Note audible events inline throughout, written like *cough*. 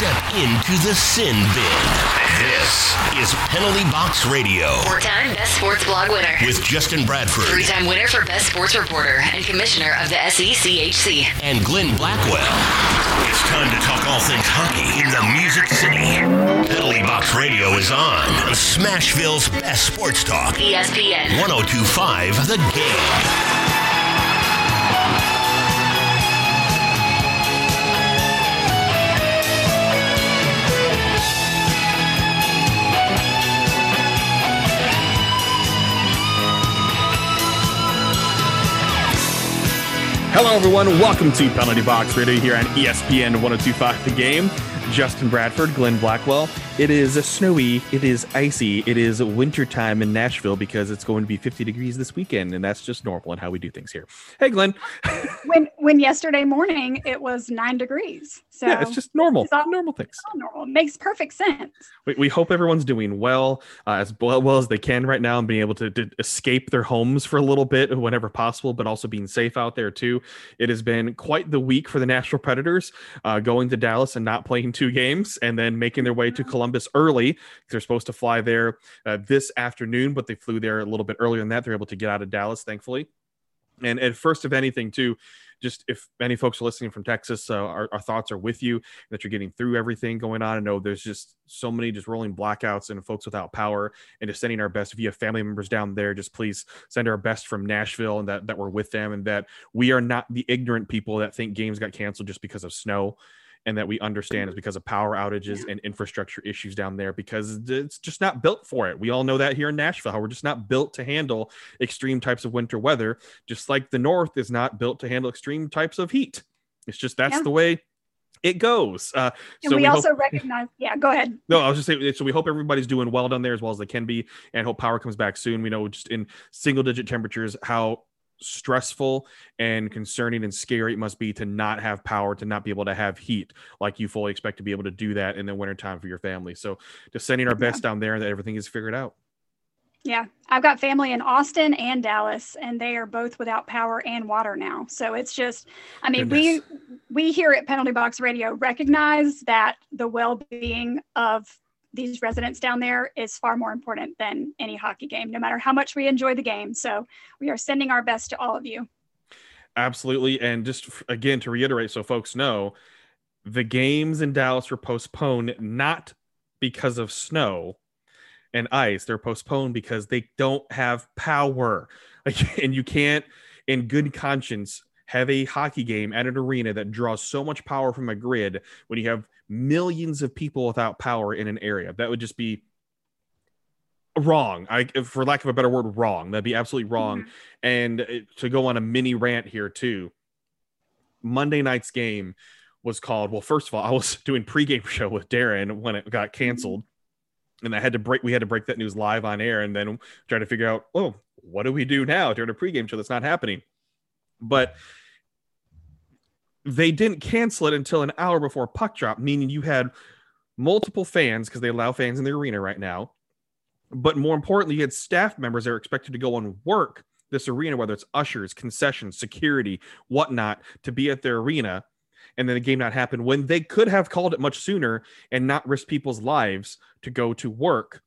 Step into the sin bin. This is Penalty Box Radio Four-time Best Sports Blog winner. with Justin Bradford Three-time winner for Best Sports Reporter and Commissioner of the SECHC. and Glenn Blackwell. It's time to talk all things hockey in the Music City. Penalty Box Radio is on Smashville's best sports talk. ESPN. 1025 The Game. Hello, everyone. Welcome to Penalty Box Radio here on ESPN 1025 The Game. Justin Bradford, Glenn Blackwell. It is snowy, it is icy, it is wintertime in Nashville because it's going to be 50 degrees this weekend, and that's just normal and how we do things here. Hey, Glenn. when when yesterday morning it was nine degrees. So yeah, it's just normal, it's all- normal things. all normal. It makes perfect sense. We, we hope everyone's doing well, uh, as well, well as they can right now, and being able to, to escape their homes for a little bit whenever possible, but also being safe out there too. It has been quite the week for the Nashville Predators, uh, going to Dallas and not playing two games, and then making their way to Columbus early. They're supposed to fly there uh, this afternoon, but they flew there a little bit earlier than that. They're able to get out of Dallas, thankfully. And at first of anything, too, just if any folks are listening from Texas, uh, our, our thoughts are with you that you're getting through everything going on. I know there's just so many just rolling blackouts and folks without power, and just sending our best. If you have family members down there, just please send our best from Nashville and that that we're with them, and that we are not the ignorant people that think games got canceled just because of snow. And that we understand is because of power outages and infrastructure issues down there because it's just not built for it. We all know that here in Nashville, how we're just not built to handle extreme types of winter weather, just like the North is not built to handle extreme types of heat. It's just that's Yeah. the way it goes. Uh, And so we, we, also hope, recognize yeah, go ahead. no, I was just saying. So we hope everybody's doing well down there as well as they can be, and hope power comes back soon. We know just in single digit temperatures how stressful and concerning and scary it must be to not have power, to not be able to have heat like you fully expect to be able to do that in the wintertime for your family. So just sending our Yeah. best down there that everything is figured out. Yeah. I've got family in Austin and Dallas and they are both without power and water now. So it's just I mean, we we here at Penalty Box Radio recognize that the well-being of these residents down there is far more important than any hockey game, no matter how much we enjoy the game. So we are sending our best to all of you. Absolutely. And just again to reiterate, so folks know, the games in Dallas were postponed not because of snow and ice. They're postponed because they don't have power. *laughs* And you can't, in good conscience, have a hockey game at an arena that draws so much power from a grid when you have millions of people without power in an area. That would just be wrong. I, for lack of a better word, wrong. That'd be absolutely wrong. And uh, to go on a mini rant here too, Monday night's game was called. Well, first of all, I was *laughs* doing pregame show with Darren when it got canceled, and I had to break. We had to break that news live on air, and then try to figure out, oh, what do we do now during a pregame show that's not happening? But they didn't cancel it until an hour before puck drop, meaning you had multiple fans because they allow fans in the arena right now. But more importantly, you had staff members that are expected to go and work this arena, whether it's ushers, concessions, security, whatnot, to be at their arena, and then the game not happen when they could have called it much sooner and not risk people's lives to go to work.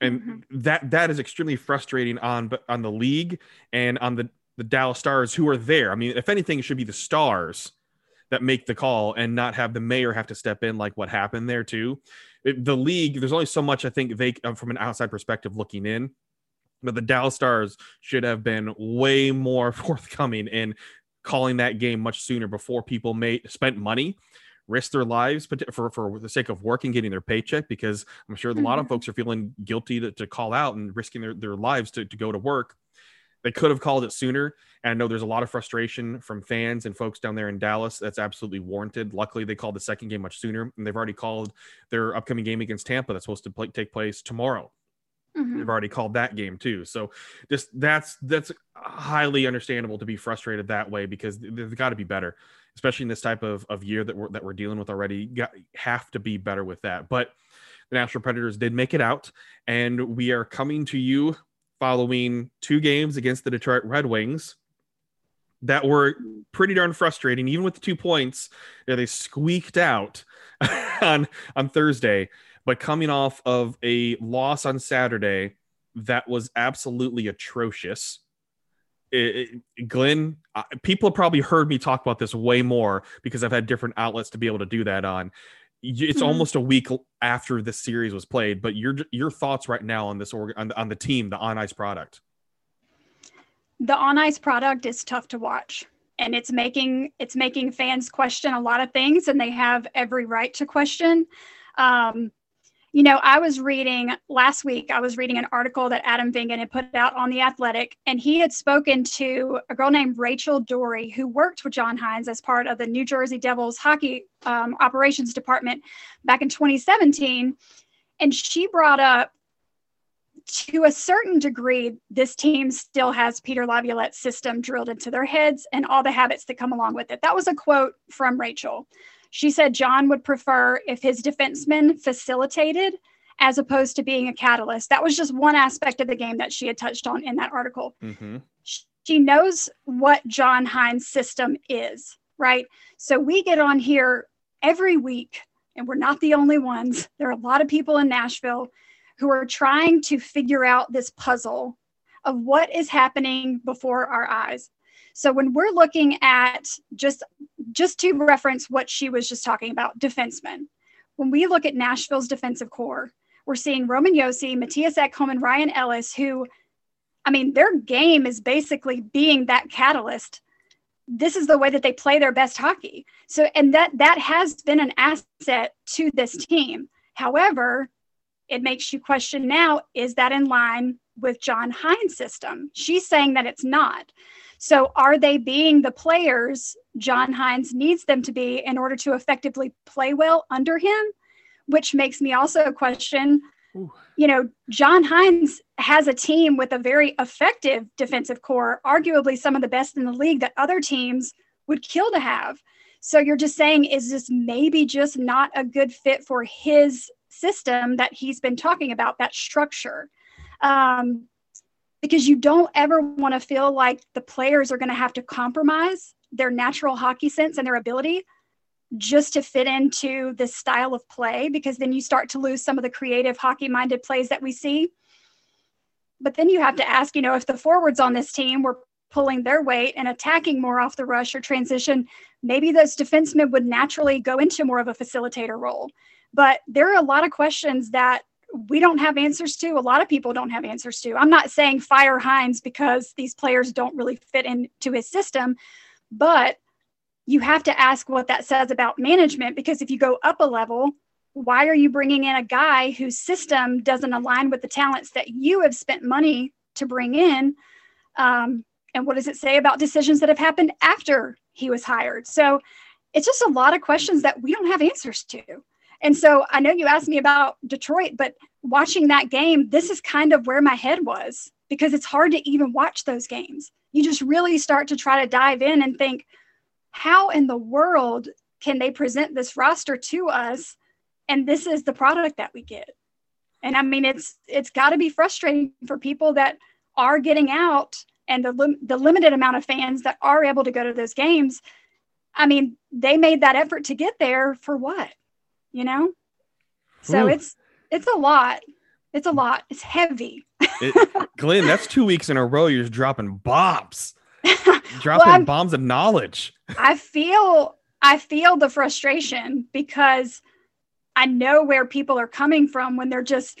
And Mhm. that that is extremely frustrating on on the league and on the the Dallas Stars who are there. I mean, if anything, it should be the Stars that make the call and not have the mayor have to step in like what happened there too. It- the league, there's only so much I think they uh, from an outside perspective looking in, but the Dallas Stars should have been way more *laughs* forthcoming in calling that game much sooner before people made spent money risk their lives for, for the sake of work and getting their paycheck because i'm sure a lot of Mhm. folks are feeling guilty to, to call out and risking their, their lives to, to go to work they could have called it sooner. And i know there's a lot of frustration from fans and folks down there in dallas. That's absolutely warranted. Luckily they called the second game much sooner and they've already called their upcoming game against tampa that's supposed to play, take place tomorrow. Mhm. they've already called that game too. So just that's that's highly understandable to be frustrated that way because they've got to be better especially in this type of, of year that we're that we're dealing with already. Got, have to be better with that. But the national predators did make it out and we are coming to you following two games against the detroit red wings that were pretty darn frustrating even with the two points that they squeaked out *laughs* on on Thursday, but coming off of a loss on Saturday that was absolutely atrocious. It, it, Glenn, uh, people have probably heard me talk about this way more because I've had different outlets to be able to do that on. It's mm-hmm. almost a week after this series was played, but your your thoughts right now on this org- on the, on the team, the on ice product. The on ice product is tough to watch and it's making it's making fans question a lot of things and they have every right to question um, you know i was reading last week i was reading an article that adam vingan had put out on the athletic and he had spoken to a girl named rachel dory who worked with john hynes as part of the new jersey devils hockey um, operations department back in 2017 and she brought up to a certain degree, this team still has Peter Laviolette's system drilled into their heads and all the habits that come along with it. That was a quote from Rachel. She said John would prefer if his defensemen facilitated as opposed to being a catalyst. That was just one aspect of the game that she had touched on in that article. Mm-hmm. She knows what John Hynes' system is, right? So we get on here every week, and we're not the only ones. There are a lot of people in Nashville who are trying to figure out this puzzle of what is happening before our eyes. So when we're looking at just just to reference what she was just talking about, defensemen. When we look at Nashville's defensive core, we're seeing Roman Josi, Matthias Ekholm, and Ryan Ellis, who, I mean, their game is basically being that catalyst. This is the way that they play their best hockey. So, and that that has been an asset to this team. However, it makes you question now is that in line with John Hynes' system? She's saying that it's not. So, are they being the players John Hynes needs them to be in order to effectively play well under him? Which makes me also question Ooh. you know, John Hynes has a team with a very effective defensive core, arguably some of the best in the league that other teams would kill to have. So you're just saying, is this maybe just not a good fit for his system that he's been talking about, that structure. Um, because you don't ever want to feel like the players are going to have to compromise their natural hockey sense and their ability just to fit into this style of play, because then you start to lose some of the creative hockey minded plays that we see. But then you have to ask, you know, if the forwards on this team were pulling their weight and attacking more off the rush or transition, maybe those defensemen would naturally go into more of a facilitator role. But there are a lot of questions that we don't have answers to. A lot of people don't have answers to. I'm not saying fire Hynes because these players don't really fit into his system, but you have to ask what that says about management because if you go up a level, why are you bringing in a guy whose system doesn't align with the talents that you have spent money to bring in? Um, and what does it say about decisions that have happened after he was hired? So it's just a lot of questions that we don't have answers to. And so I know you asked me about Detroit, but watching that game, this is kind of where my head was because it's hard to even watch those games. You just really start to try to dive in and think, how in the world can they present this roster to us? And this is the product that we get. And I mean, it's it's got to be frustrating for people that are getting out and the, lim- the limited amount of fans that are able to go to those games. I mean, they made that effort to get there for what? You know? So Ooh. it's it's a lot. It's a lot. It's heavy. it, Glenn, that's two weeks in a row you're just dropping bombs. *laughs* dropping well, bombs of knowledge. I feel I feel the frustration because I know where people are coming from when they're just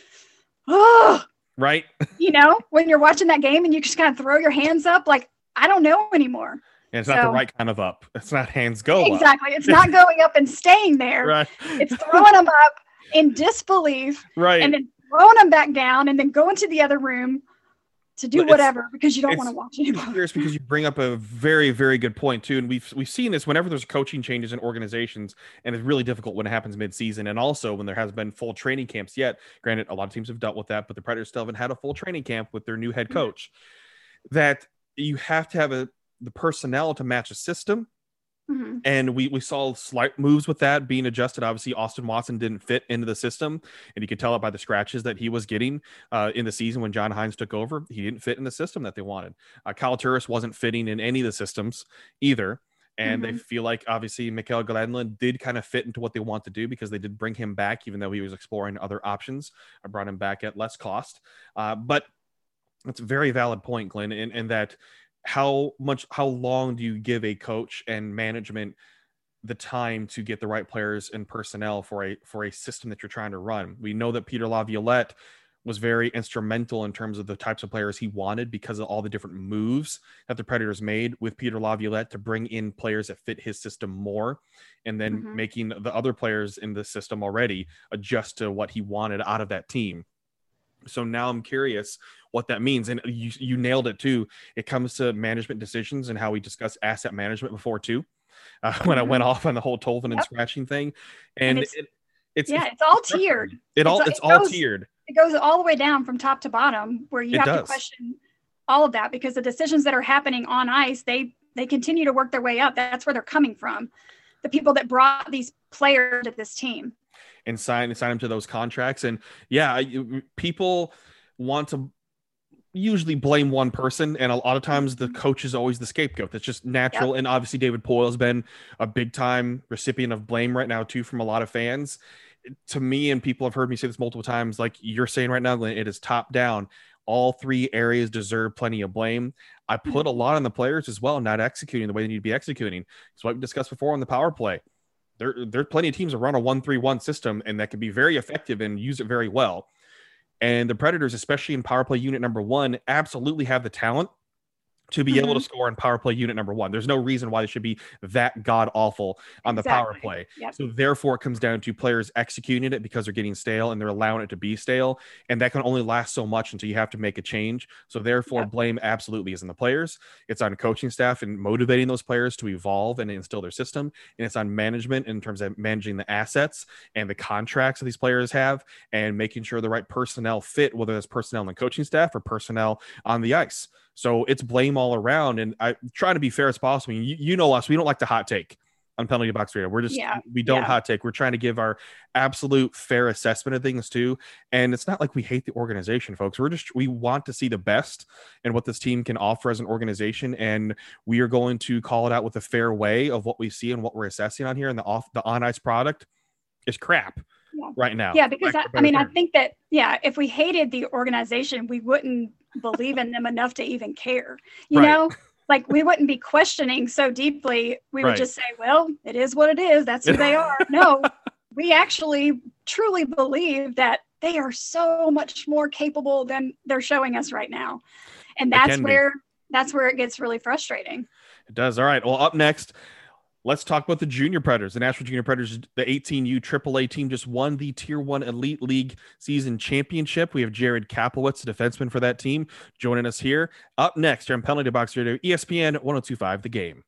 oh right. you know, when you're watching that game and you just kind of throw your hands up like I don't know anymore. And it's so, not the right kind of up. It's not hands go exactly. Up. It's not *laughs* going up and staying there. right. It's throwing them up in disbelief. *laughs* Right. And then throwing them back down and then going to the other room to do whatever because you don't want to watch anymore. It's because you bring up a very, very good point too. And we've we've seen this whenever there's coaching changes in organizations, and it's really difficult when it happens mid-season, and also when there has been full training camps yet. Granted, a lot of teams have dealt with that, but the Predators still haven't had a full training camp with their new head mm-hmm. coach. Mm-hmm. That you have to have a the personnel to match a system. Mm-hmm. And we, we saw slight moves with that being adjusted. Obviously, Austin Watson didn't fit into the system, and you could tell it by the scratches that he was getting uh, in the season when John Hynes took over. He didn't fit in the system that they wanted. Uh, Kyle Turris wasn't fitting in any of the systems either. and mm-hmm. they feel like obviously Mikael Granlund did kind of fit into what they want to do because they did bring him back, even though he was exploring other options. I brought him back at less cost, uh, but that's a very valid point, Glenn, in, in that how much, how long do you give a coach and management the time to get the right players and personnel for a for a system that you're trying to run? We know that Peter Laviolette was very instrumental in terms of the types of players he wanted because of all the different moves that the Predators made with Peter Laviolette to bring in players that fit his system more, and then mm-hmm. making the other players in the system already adjust to what he wanted out of that team. So now I'm curious what that means, and you you nailed it too. It comes to management decisions and how we discussed asset management before too. Uh, *laughs* when mm-hmm. I went off on the whole Tolvin yep. and scratching thing, and, and it's, it, it's, yeah, it's, it's all tiered. It all it's, it's all tiered it goes all the way down from top to bottom where you it have does. to question all of that because the decisions that are happening on ice they they continue to work their way up that's where they're coming from the people that brought these players to this team and sign sign them to those contracts and yeah people want to usually blame one person and a lot of times the coach is always the scapegoat that's just natural yep. and obviously david poile has been a big time recipient of blame right now too from a lot of fans to me, and people have heard me say this multiple times, like you're saying right now, Glenn, it is top down. All three areas deserve plenty of blame. I put a mm-hmm. lot on the players as well, not executing the way they need to be executing. So what we discussed before on the power play. There, there are plenty of teams that run a one-three-one system and that can be very effective and use it very well. And the Predators, especially in power play unit number one, absolutely have the talent to be mm-hmm. able to mm-hmm. score in power play unit number one. There's no reason why they should be that god awful on the power play. Yep. So therefore, it comes down to players executing it because they're getting stale and they're allowing it to be stale, and that can only last so much until you have to make a change. So therefore, yep. blame absolutely is on the players. It's on coaching staff and motivating those players to evolve and instill their system, and it's on management in terms of managing the assets and the contracts that these players have, and making sure the right personnel fit, whether that's personnel on the coaching staff or personnel on the ice. So it's blame all around. And I try to be fair as possible. You, you know us, we don't like to hot take on penalty box radio. Oh. We're just yeah, we don't yeah. hot take. We're trying to give our absolute fair assessment of things too. And it's not like we hate the organization, folks. We're just we want to see the best and what this team can offer as an organization. And we are going to call it out with a fair way of what we see and what we're assessing on here. And the off the on ice product is crap. Yeah. Right now, yeah, because I, I mean. I think that yeah, if we hated the organization, we wouldn't believe in them enough to even care. You right. know, like we wouldn't be questioning so deeply. We right. would just say, well, it is what it is. That's who they are. No, *laughs* we actually truly believe that they are so much more capable than they're showing us right now. And that's where be. that's where it gets really frustrating. It does. All right. Well, up next, Let's talk about the junior Predators. The National Junior Predators, the 18U AAA team, just won the Tier 1 Elite League season championship. We have Jared Kaplowitz, the defenseman for that team, joining us here. Up next, here on Penalty Box Radio, ESPN 1025, The Game.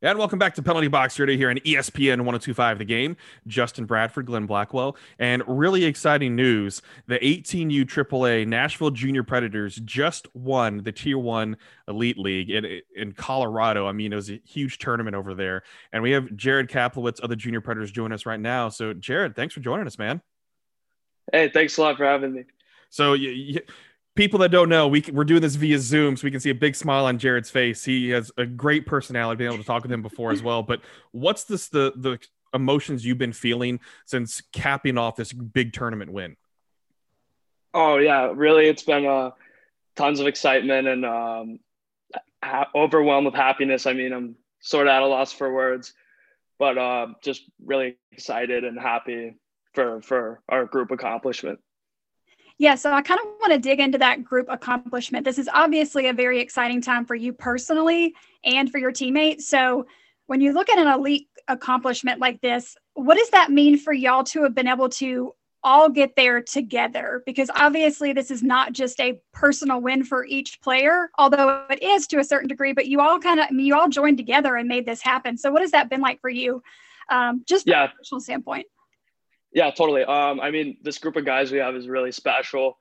And welcome back to Penalty Box Radio here on ESPN 1025 The Game. Justin Bradford, Glenn Blackwell. And really exciting news the 18U AAA Nashville Junior Predators just won the Tier 1 Elite League in, in Colorado. I mean, it was a huge tournament over there. And we have Jared Kaplowitz of the Junior Predators joining us right now. So, Jared, thanks for joining us, man. Hey, thanks a lot for having me. So, you, you, people that don't know, we we're doing this via Zoom, so we can see a big smile on Jared's face. He has a great personality. Been able to talk with him before as well. But what's this the the emotions you've been feeling since capping off this big tournament win? Oh yeah, really, it's been uh, tons of excitement and um, ha- overwhelmed with happiness. I mean, I'm sort of at a loss for words, but uh, just really excited and happy for for our group accomplishment. Yeah, so I kind of want to dig into that group accomplishment. This is obviously a very exciting time for you personally and for your teammates. So, when you look at an elite accomplishment like this, what does that mean for y'all to have been able to all get there together? Because obviously, this is not just a personal win for each player, although it is to a certain degree, but you all kind of, I mean, you all joined together and made this happen. So, what has that been like for you, um, just yeah. from a personal standpoint? Yeah, totally. Um, I mean, this group of guys we have is really special,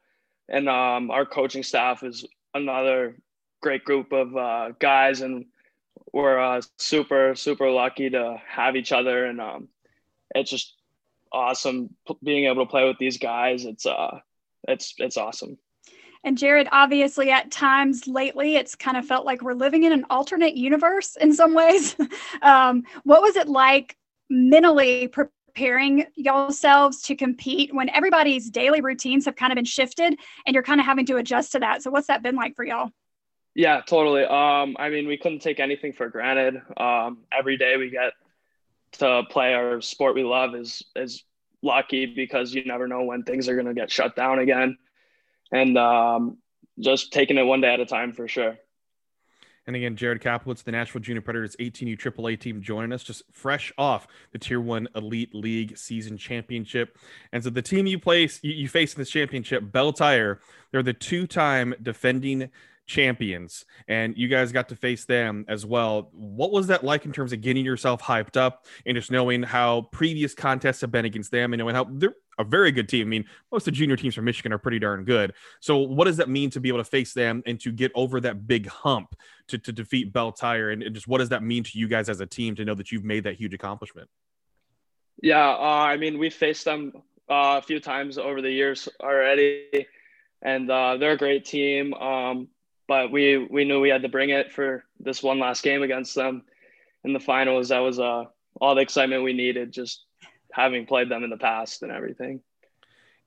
and um, our coaching staff is another great group of uh, guys, and we're uh, super super lucky to have each other, and um, it's just awesome being able to play with these guys. It's uh, it's it's awesome. And Jared, obviously, at times lately, it's kind of felt like we're living in an alternate universe in some ways. *laughs* um, what was it like mentally preparing yourselves to compete when everybody's daily routines have kind of been shifted and you're kind of having to adjust to that? So, what's that been like for y'all? Yeah, totally. Um, I mean, we couldn't take anything for granted. Um, every day we get to play our sport we love is is lucky because you never know when things are going to get shut down again and um, just taking it one day at a time for sure. And again, Jared Kaplowitz, the Nashville Junior Predators 18U AAA team, joining us just fresh off the Tier One Elite League season championship. And so the team you place you, you face in this championship, Belle Tire, they're the two-time defending champions and you guys got to face them as well. What was that like in terms of getting yourself hyped up and just knowing how previous contests have been against them and knowing how they're a very good team? I mean most of the junior teams from michigan are pretty darn good. So what does that mean to be able to face them and to get over that big hump to, to defeat belle tire? And, and just what does that mean to you guys as a team to know that you've made that huge accomplishment? Yeah uh, i mean we faced them uh, a few times over the years already and uh, they're a great team. Um, but we we knew we had to bring it for this one last game against them in the finals. That was uh, all the excitement we needed, just having played them in the past and everything.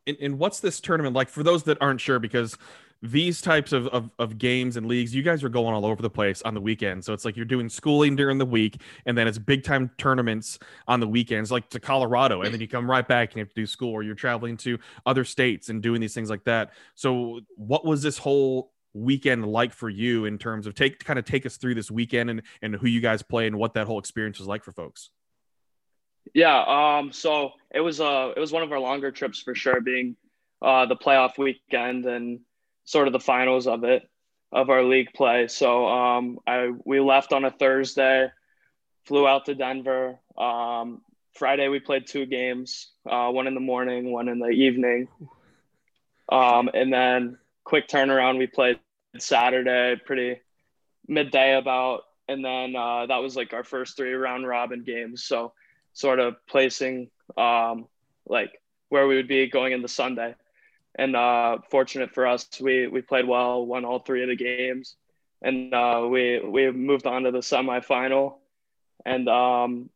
And, and what's this tournament like for those that aren't sure? Because these types of, of, of, games and leagues, you guys are going all over the place on the weekend. So it's like you're doing schooling during the week, and then it's big time tournaments on the weekends, like to Colorado, and then you come right back and you have to do school, or you're traveling to other states and doing these things like that. So, what was this whole weekend like for you in terms of take kind of take us through this weekend and and who you guys play and what that whole experience was like for folks. Yeah um so it was uh it was one of our longer trips for sure being uh the playoff weekend and sort of the finals of it of our league play. So um i we left on a thursday flew out to denver um friday we played two games uh one in the morning one in the evening. Um and then quick turnaround. We played Saturday, pretty midday about, and then uh, that was like our first three round robin games. So sort of placing um, like where we would be going into Sunday. And uh, fortunate for us, we we played well, won all three of the games, and uh, we we moved on to the semifinal. And um,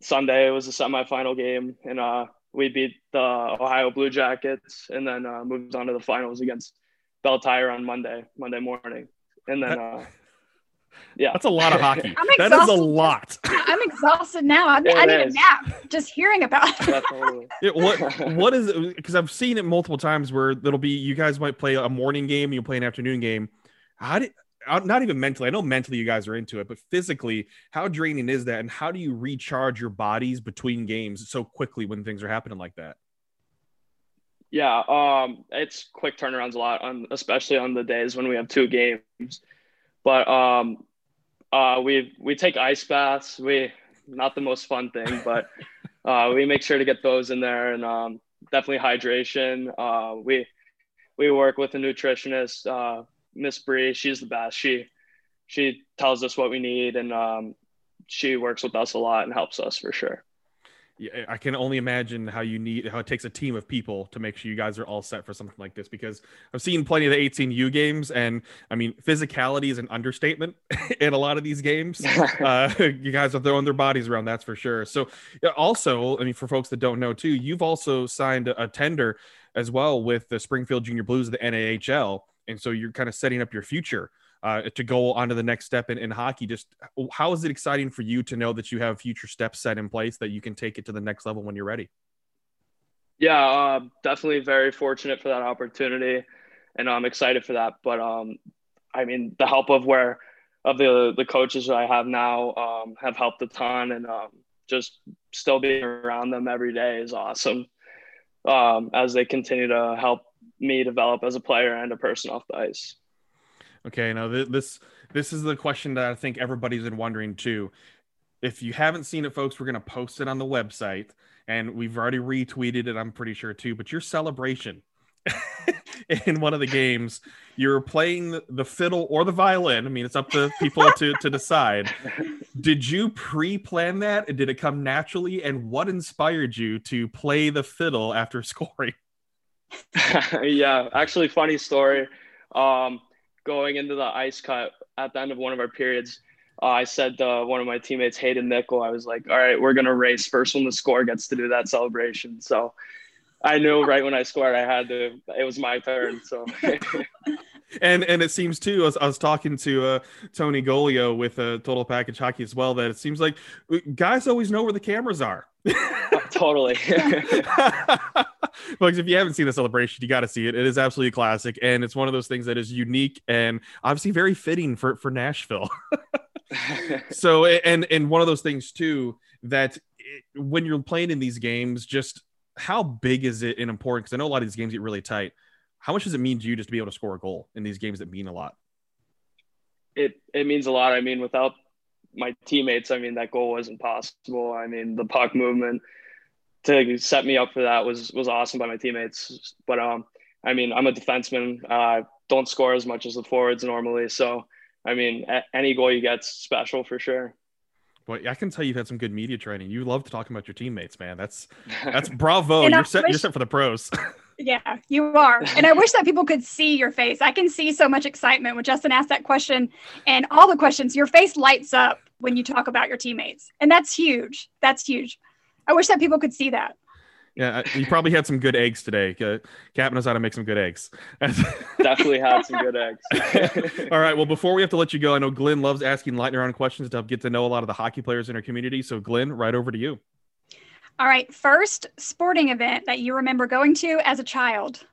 Sunday was a semifinal game, and uh, we beat the Ohio Blue Jackets, and then uh, moved on to the finals against Belle Tire on Monday, Monday morning, and then uh, yeah, that's a lot of hockey. that is a lot. *laughs* I'm exhausted now. I, I need is. a nap just hearing about it. yeah, *laughs* what *laughs* what is it? Because I've seen it multiple times where it'll be you guys might play a morning game, you play an afternoon game. How did uh, not even mentally. I know mentally you guys are into it, but physically, how draining is that? And how do you recharge your bodies between games so quickly when things are happening like that? Yeah, um, it's quick turnarounds a lot, on especially on the days when we have two games. But um, uh, we we take ice baths. We not the most fun thing, *laughs* but uh, we make sure to get those in there, and um, definitely hydration. Uh, we we work with a nutritionist, uh, Miss Bree. She's the best. She she tells us what we need, and um, she works with us a lot and helps us for sure I can only imagine how you need how it takes a team of people to make sure you guys are all set for something like this because I've seen plenty of the 18U games and I mean physicality is an understatement *laughs* in a lot of these games. *laughs* uh, *laughs* you guys are throwing their bodies around, that's for sure. So also, I mean, for folks that don't know too, you've also signed a, a tender as well with the Springfield Junior Blues of the NAHL, and so you're kind of setting up your future uh, to go on to the next step in, in hockey. Just how is it exciting for you to know that you have future steps set in place that you can take it to the next level when you're ready? Yeah, uh, definitely very fortunate for that opportunity, and I'm excited for that. But um, I mean, the help of where of the the coaches that I have now um, have helped a ton, and um, just still being around them every day is awesome. Um, as they continue to help me develop as a player and a person off the ice. Okay, now this this is the question that I think everybody's been wondering too. If you haven't seen it, folks, we're gonna post it on the website, and we've already retweeted it. I'm pretty sure too. But your celebration *laughs* in one of the games, you're playing the fiddle or the violin. I mean, it's up to people to to decide. Did you pre-plan that? Did it come naturally? And what inspired you to play the fiddle after *laughs* scoring? *laughs* yeah, actually, funny story Um, going into the ice cut at the end of one of our periods, uh, I said to one of my teammates, Hayden Nickel, I was like, all right, we're going to race. First one to score gets to do that celebration. So I knew right when I scored, I had to, it was my turn. So. *laughs* and and it seems too. I was, I was talking to uh, Tony Golio with uh, Total Package Hockey as well. That it seems like uh, guys always know where the cameras are. totally. *laughs* Folks, if you haven't seen the celebration, you got to see it. It is absolutely a classic, and it's one of those things that is unique and obviously very fitting for for Nashville. *laughs* so, and and one of those things too that it, when you're playing in these games, just how big is it and important? Because I know a lot of these games get really tight. How much does it mean to you just to be able to score a goal in these games that mean a lot? It it means a lot. I mean, without my teammates, I mean that goal wasn't possible. I mean the puck movement to set me up for that was was awesome by my teammates. But um, I mean I'm a defenseman. Uh, don't score as much as the forwards normally, so I mean any goal you get's special for sure. But I can tell you've had some good media training. You love to talk about your teammates, man. That's *laughs* that's bravo. you're set. Wish, you're set for the pros. *laughs* yeah, you are. And I *laughs* wish that people could see your face. I can see so much excitement when Justin asked that question, and all the questions. Your face lights up when you talk about your teammates, and that's huge. That's huge. I wish that people could see that. Yeah, you probably had some good eggs today. Cap knows how to make some good eggs. *laughs* Definitely had some good eggs. *laughs* All right. Well, before we have to let you go, I know Glenn loves asking lightning round questions to get to know a lot of the hockey players in our community. So, Glenn, right over to you. All right. First sporting event that you remember going to as a child?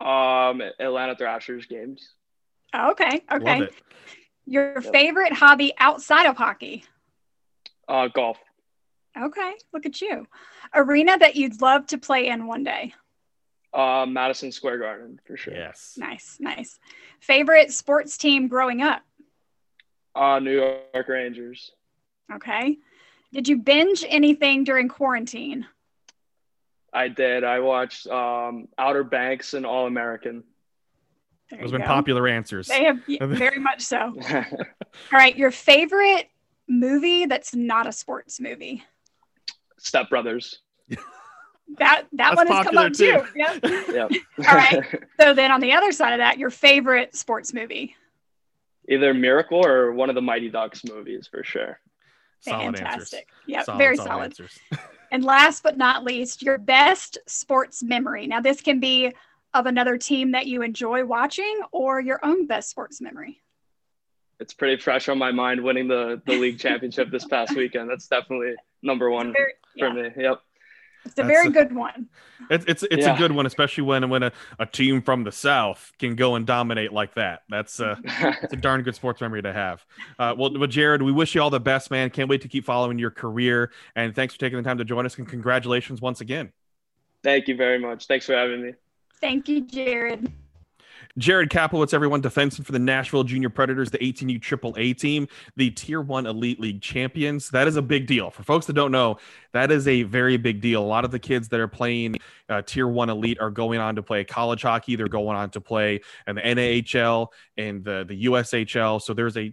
Um, Atlanta Thrashers games. Oh, okay. Okay. Your yep. favorite hobby outside of hockey? Uh, golf. Okay, look at you. Arena that you'd love to play in one day. Uh, Madison Square Garden for sure. Yes. Nice, nice. Favorite sports team growing up? Uh, New York Rangers. Okay. Did you binge anything during quarantine? I did. I watched um, Outer Banks and All American. Those have been popular answers. They have *laughs* very much so. *laughs* All right, your favorite movie that's not a sports movie? Step Brothers. *laughs* That that one has come up too. too. Yep. yep. All right. So then on the other side of that, your favorite sports movie? Either Miracle or one of the Mighty Ducks movies for sure. Solid Fantastic. Yeah, very solid. solid. *laughs* and last but not least, your best sports memory. Now this can be of another team that you enjoy watching or your own best sports memory. It's pretty fresh on my mind winning the the league championship this past *laughs* weekend. That's definitely number one very, for yeah. me. Yep. It's a very a, good one. It's it's it's yeah. a good one, especially when when a, a team from the south can go and dominate like that. That's uh, *laughs* it's a darn good sports memory to have. Uh, well, well, Jared, we wish you all the best, man. Can't wait to keep following your career, and thanks for taking the time to join us. And congratulations once again. Thank you very much. Thanks for having me. Thank you, Jared. Jared Kaplowitz, everyone, defenseman for the Nashville Junior Predators, the 18U Triple A team, the Tier One Elite League champions. That is a big deal for folks that don't know. That is a very big deal. A lot of the kids that are playing uh, Tier One Elite are going on to play college hockey. They're going on to play in the NAHL and the the USHL. So there's a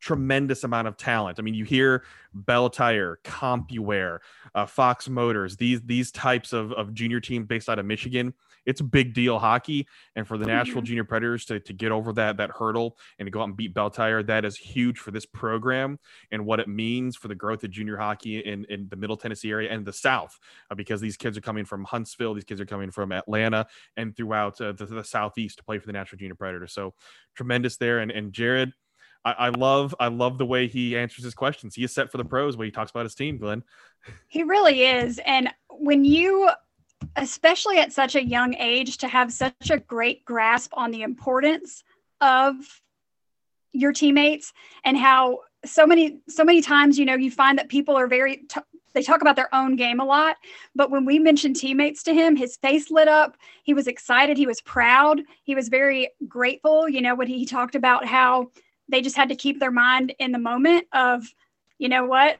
tremendous amount of talent. I mean, you hear Belle Tire, CompuWare, uh, Fox Motors, these these types of, of junior teams based out of Michigan it's a big deal hockey. And for the Nashville mm-hmm. Junior Predators to, to get over that that hurdle and to go out and beat Belle Tire, that is huge for this program and what it means for the growth of junior hockey in, in the Middle Tennessee area and the South, uh, because these kids are coming from Huntsville, these kids are coming from Atlanta and throughout uh, the, the Southeast to play for the Nashville Junior Predators. So tremendous there. And, and Jared, I, I, love I love the way he answers his questions. He is set for the pros when he talks about his team, Glenn. He really is. And when you especially at such a young age, to have such a great grasp on the importance of your teammates and how so many so many times you know you find that people are very t- they talk about their own game a lot but when we mentioned teammates to him his face lit up. He was excited. He was proud. He was very grateful you know when he talked about how they just had to keep their mind in the moment of you know what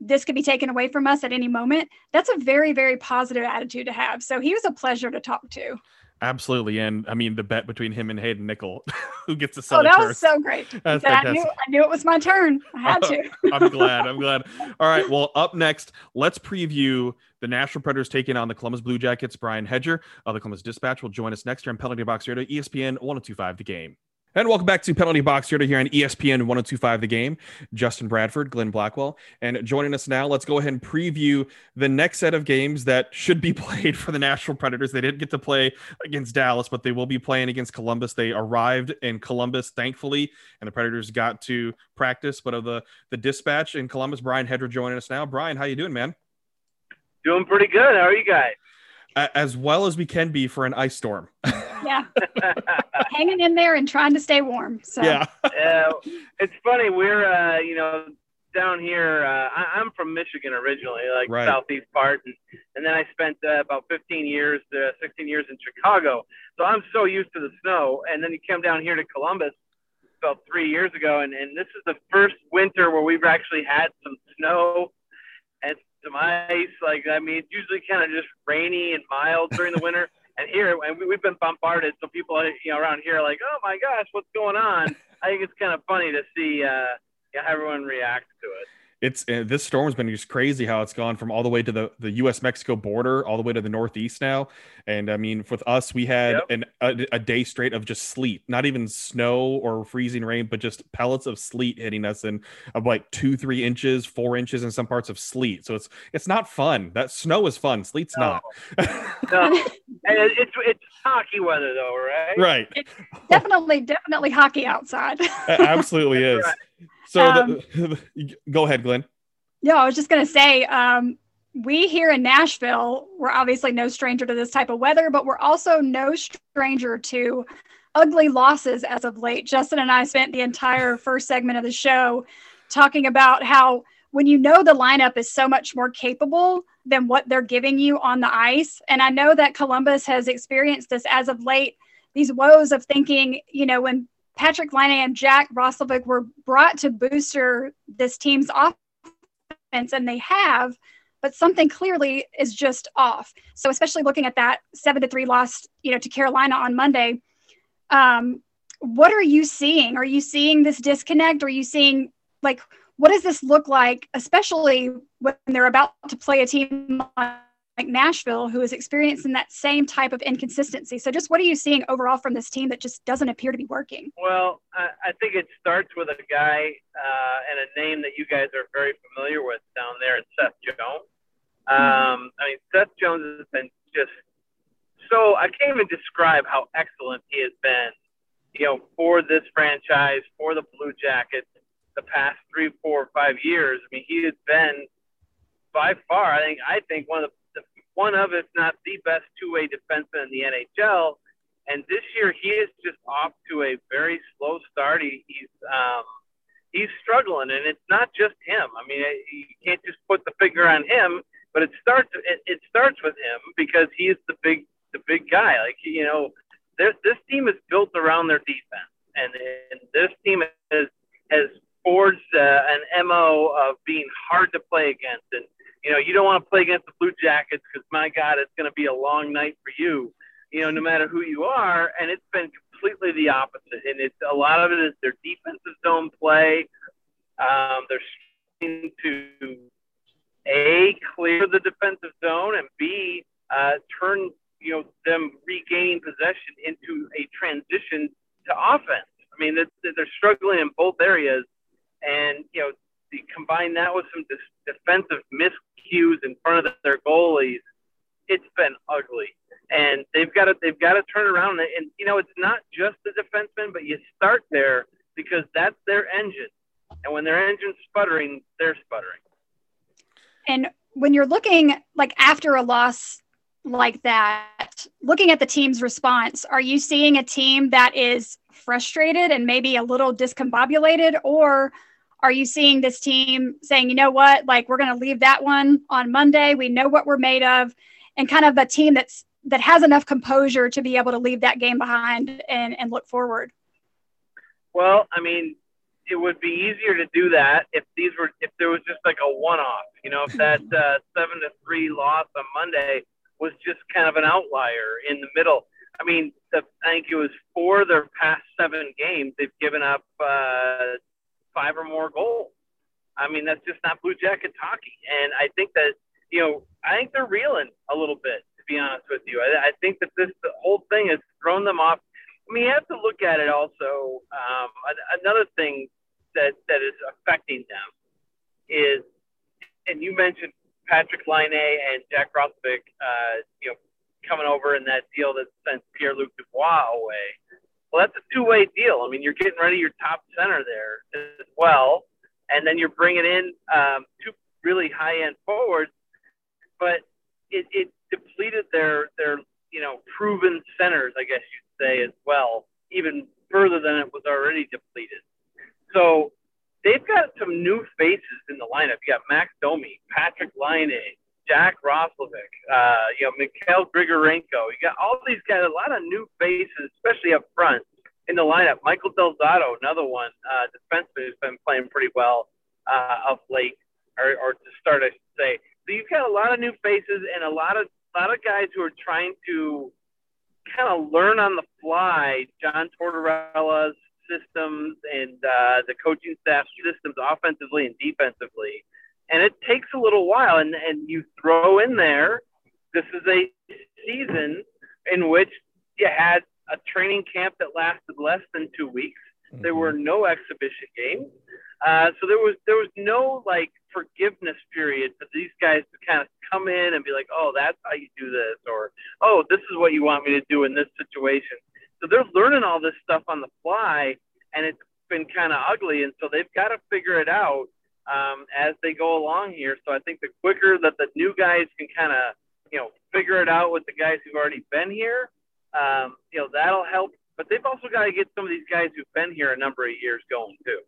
this could be taken away from us at any moment. That's a very, very positive attitude to have. So he was a pleasure to talk to. Absolutely, and I mean the bet between him and Hayden Nickel, *laughs* who gets to sell. Oh, that was so great! That's I knew, I knew it was my turn. I had to. *laughs* I'm glad. I'm glad. All right. Well, up next, let's preview the Nashville Predators taking on the Columbus Blue Jackets. Brian Hedger of the Columbus Dispatch will join us next year on Penalty Box Radio, ESPN 1025 The Game. And welcome back to Penalty Box here to here on ESPN 1025 The Game. Justin Bradford, Glenn Blackwell. And joining us now, let's go ahead and preview the next set of games that should be *laughs* played for the Nashville Predators. They didn't get to play against Dallas, but they will be playing against Columbus. They arrived in Columbus, thankfully, and the Predators got to practice. But of the, the dispatch in Columbus, Brian Hedger joining us now. Brian, how you doing, man? Doing pretty good. How are you guys? As well as we can be for an ice storm. *laughs* yeah. Hanging in there and trying to stay warm. So yeah. *laughs* uh, it's funny. We're, uh, you know, down here. Uh, I, am from Michigan originally, like right. southeast part, and, and then I spent uh, about 15 years, uh, 16 years in Chicago. So I'm so used to the snow. And then you come down here to Columbus about three years ago, and, and this is the first winter where we've actually had some snow and some ice. Like I mean, it's usually kind of just rainy and mild during the winter. And here, and we, have been bombarded. So people, you know, around here are like, "Oh my gosh, what's going on?" *laughs* I think it's kind of funny to see uh, how everyone reacts to it it's uh, this storm's been just crazy how it's gone from all the way to the, the U.S. Mexico border all the way to the northeast now. And I mean, with us, we had yep. an, a, a, day straight of just sleet, not even snow or freezing rain, but just pellets of sleet hitting us and of like two, three inches, four inches in some parts of sleet. So it's it's not fun. That snow is fun. Sleet's no. not. no, *laughs* and it's it's hockey weather though, right? Right. It's definitely, definitely hockey outside. It absolutely *laughs* is. Right. So um, the, *laughs* go ahead, Glenn. Yeah, I was just going to say, um, we here in Nashville, we're obviously no stranger to this type of weather, but we're also no stranger to ugly losses as of late. Justin and I spent the entire first segment of the show talking about how when you know the lineup is so much more capable than what they're giving you on the ice. And I know that Columbus has experienced this as of late, these woes of thinking, you know, when Patrik Laine and Jack Roslovic were brought to booster this team's offense, and they have, but something clearly is just off. So, especially looking at that seven to three loss, you know, to Carolina on Monday, um, what are you seeing? Are you seeing this disconnect? Are you seeing like what does this look like, especially when they're about to play a team like Nashville, who is experiencing that same type of inconsistency. So, just what are you seeing overall from this team that just doesn't appear to be working? Well, I, I think it starts with a guy uh, and a name that you guys are very familiar with down there, Seth Jones. Um, I mean, Seth Jones has been just so I can't even describe how excellent he has been. You know, for this franchise, for the Blue Jackets, the past three, four, five years. I mean, he has been by far, I think, I think one of the one of, if not the best two-way defenseman in the NHL. And this year, he is just off to a very slow start. He, he's um, he's struggling, and it's not just him. I mean, you can't just put the finger on him, but it starts it, it starts with him because he's the big the big guy. Like you know, this this team is built around their defense, and, and this team has has forged uh, an mo of being hard to play against and you know, you don't want to play against the Blue Jackets because my God, it's going to be a long night for you. You know, no matter who you are, and it's been completely the opposite. And it's a lot of it is their defensive zone play. Um, they're trying to a clear the defensive zone and b uh, turn you know them regaining possession into a transition to offense. I mean, they're, they're struggling in both areas, and you know, you combine that with some defensive mis cues in front of their goalies, it's been ugly. And they've got to they've got to turn around. And you know, it's not just the defenseman, but you start there because that's their engine. And when their engine's sputtering, they're sputtering. And when you're looking like after a loss like that, looking at the team's response, are you seeing a team that is frustrated and maybe a little discombobulated, or are you seeing this team saying, you know what, like we're going to leave that one on Monday. We know what we're made of, and kind of a team that's that has enough composure to be able to leave that game behind and, and look forward? Well, I mean, it would be easier to do that if these were if there was just like a one-off. You know, if *laughs* that uh, seven to three loss on Monday was just kind of an outlier in the middle. I mean, the, I think it was for their past seven games, they've given up uh, five or more goals. I mean, that's just not Blue Jackets hockey. And I think that, you know, I think they're reeling a little bit, to be honest with you. I, I think that this whole thing has thrown them off. I mean, you have to look at it also. Um, another thing that, that is affecting them is, and you mentioned Patrik Laine and Jack Roslovic, uh, you know, coming over in that deal that sent Pierre Luc Dubois away. Well, that's a two way deal. I mean, you're getting rid of your top center there as well, and then you're bringing in um, two really high end forwards, but it, it depleted their their you know proven centers, I guess you'd say as well, even further than it was already depleted. So they've got some new faces in the lineup. You got Max Domi, Patrik Laine, Jack Roslovic, uh, you know, Mikhail Grigorenko. You got all these guys, a lot of new faces, especially up front in the lineup. Michael Del Zotto, another one, uh, defenseman who's been playing pretty well uh, of late, or, or to start, I should say. So you've got a lot of new faces and a lot of a lot of guys who are trying to kind of learn on the fly John Tortorella's systems and uh, the coaching staff systems offensively and defensively and it takes a little while. And and you throw in there, this is a season in which you had a training camp that lasted less than two weeks. Mm-hmm. There were no exhibition games, uh, so there was there was no like forgiveness period for these guys to kind of come in and be like, oh, that's how you do this, or oh, this is what you want me to do in this situation. So they're learning all this stuff on the fly, and it's been kind of ugly, and so they've got to figure it out um, as they go along here. So I think the quicker that the new guys can kind of, you know, figure it out with the guys who've already been here, um, you know, that'll help. But they've also got to get some of these guys who've been here a number of years going too.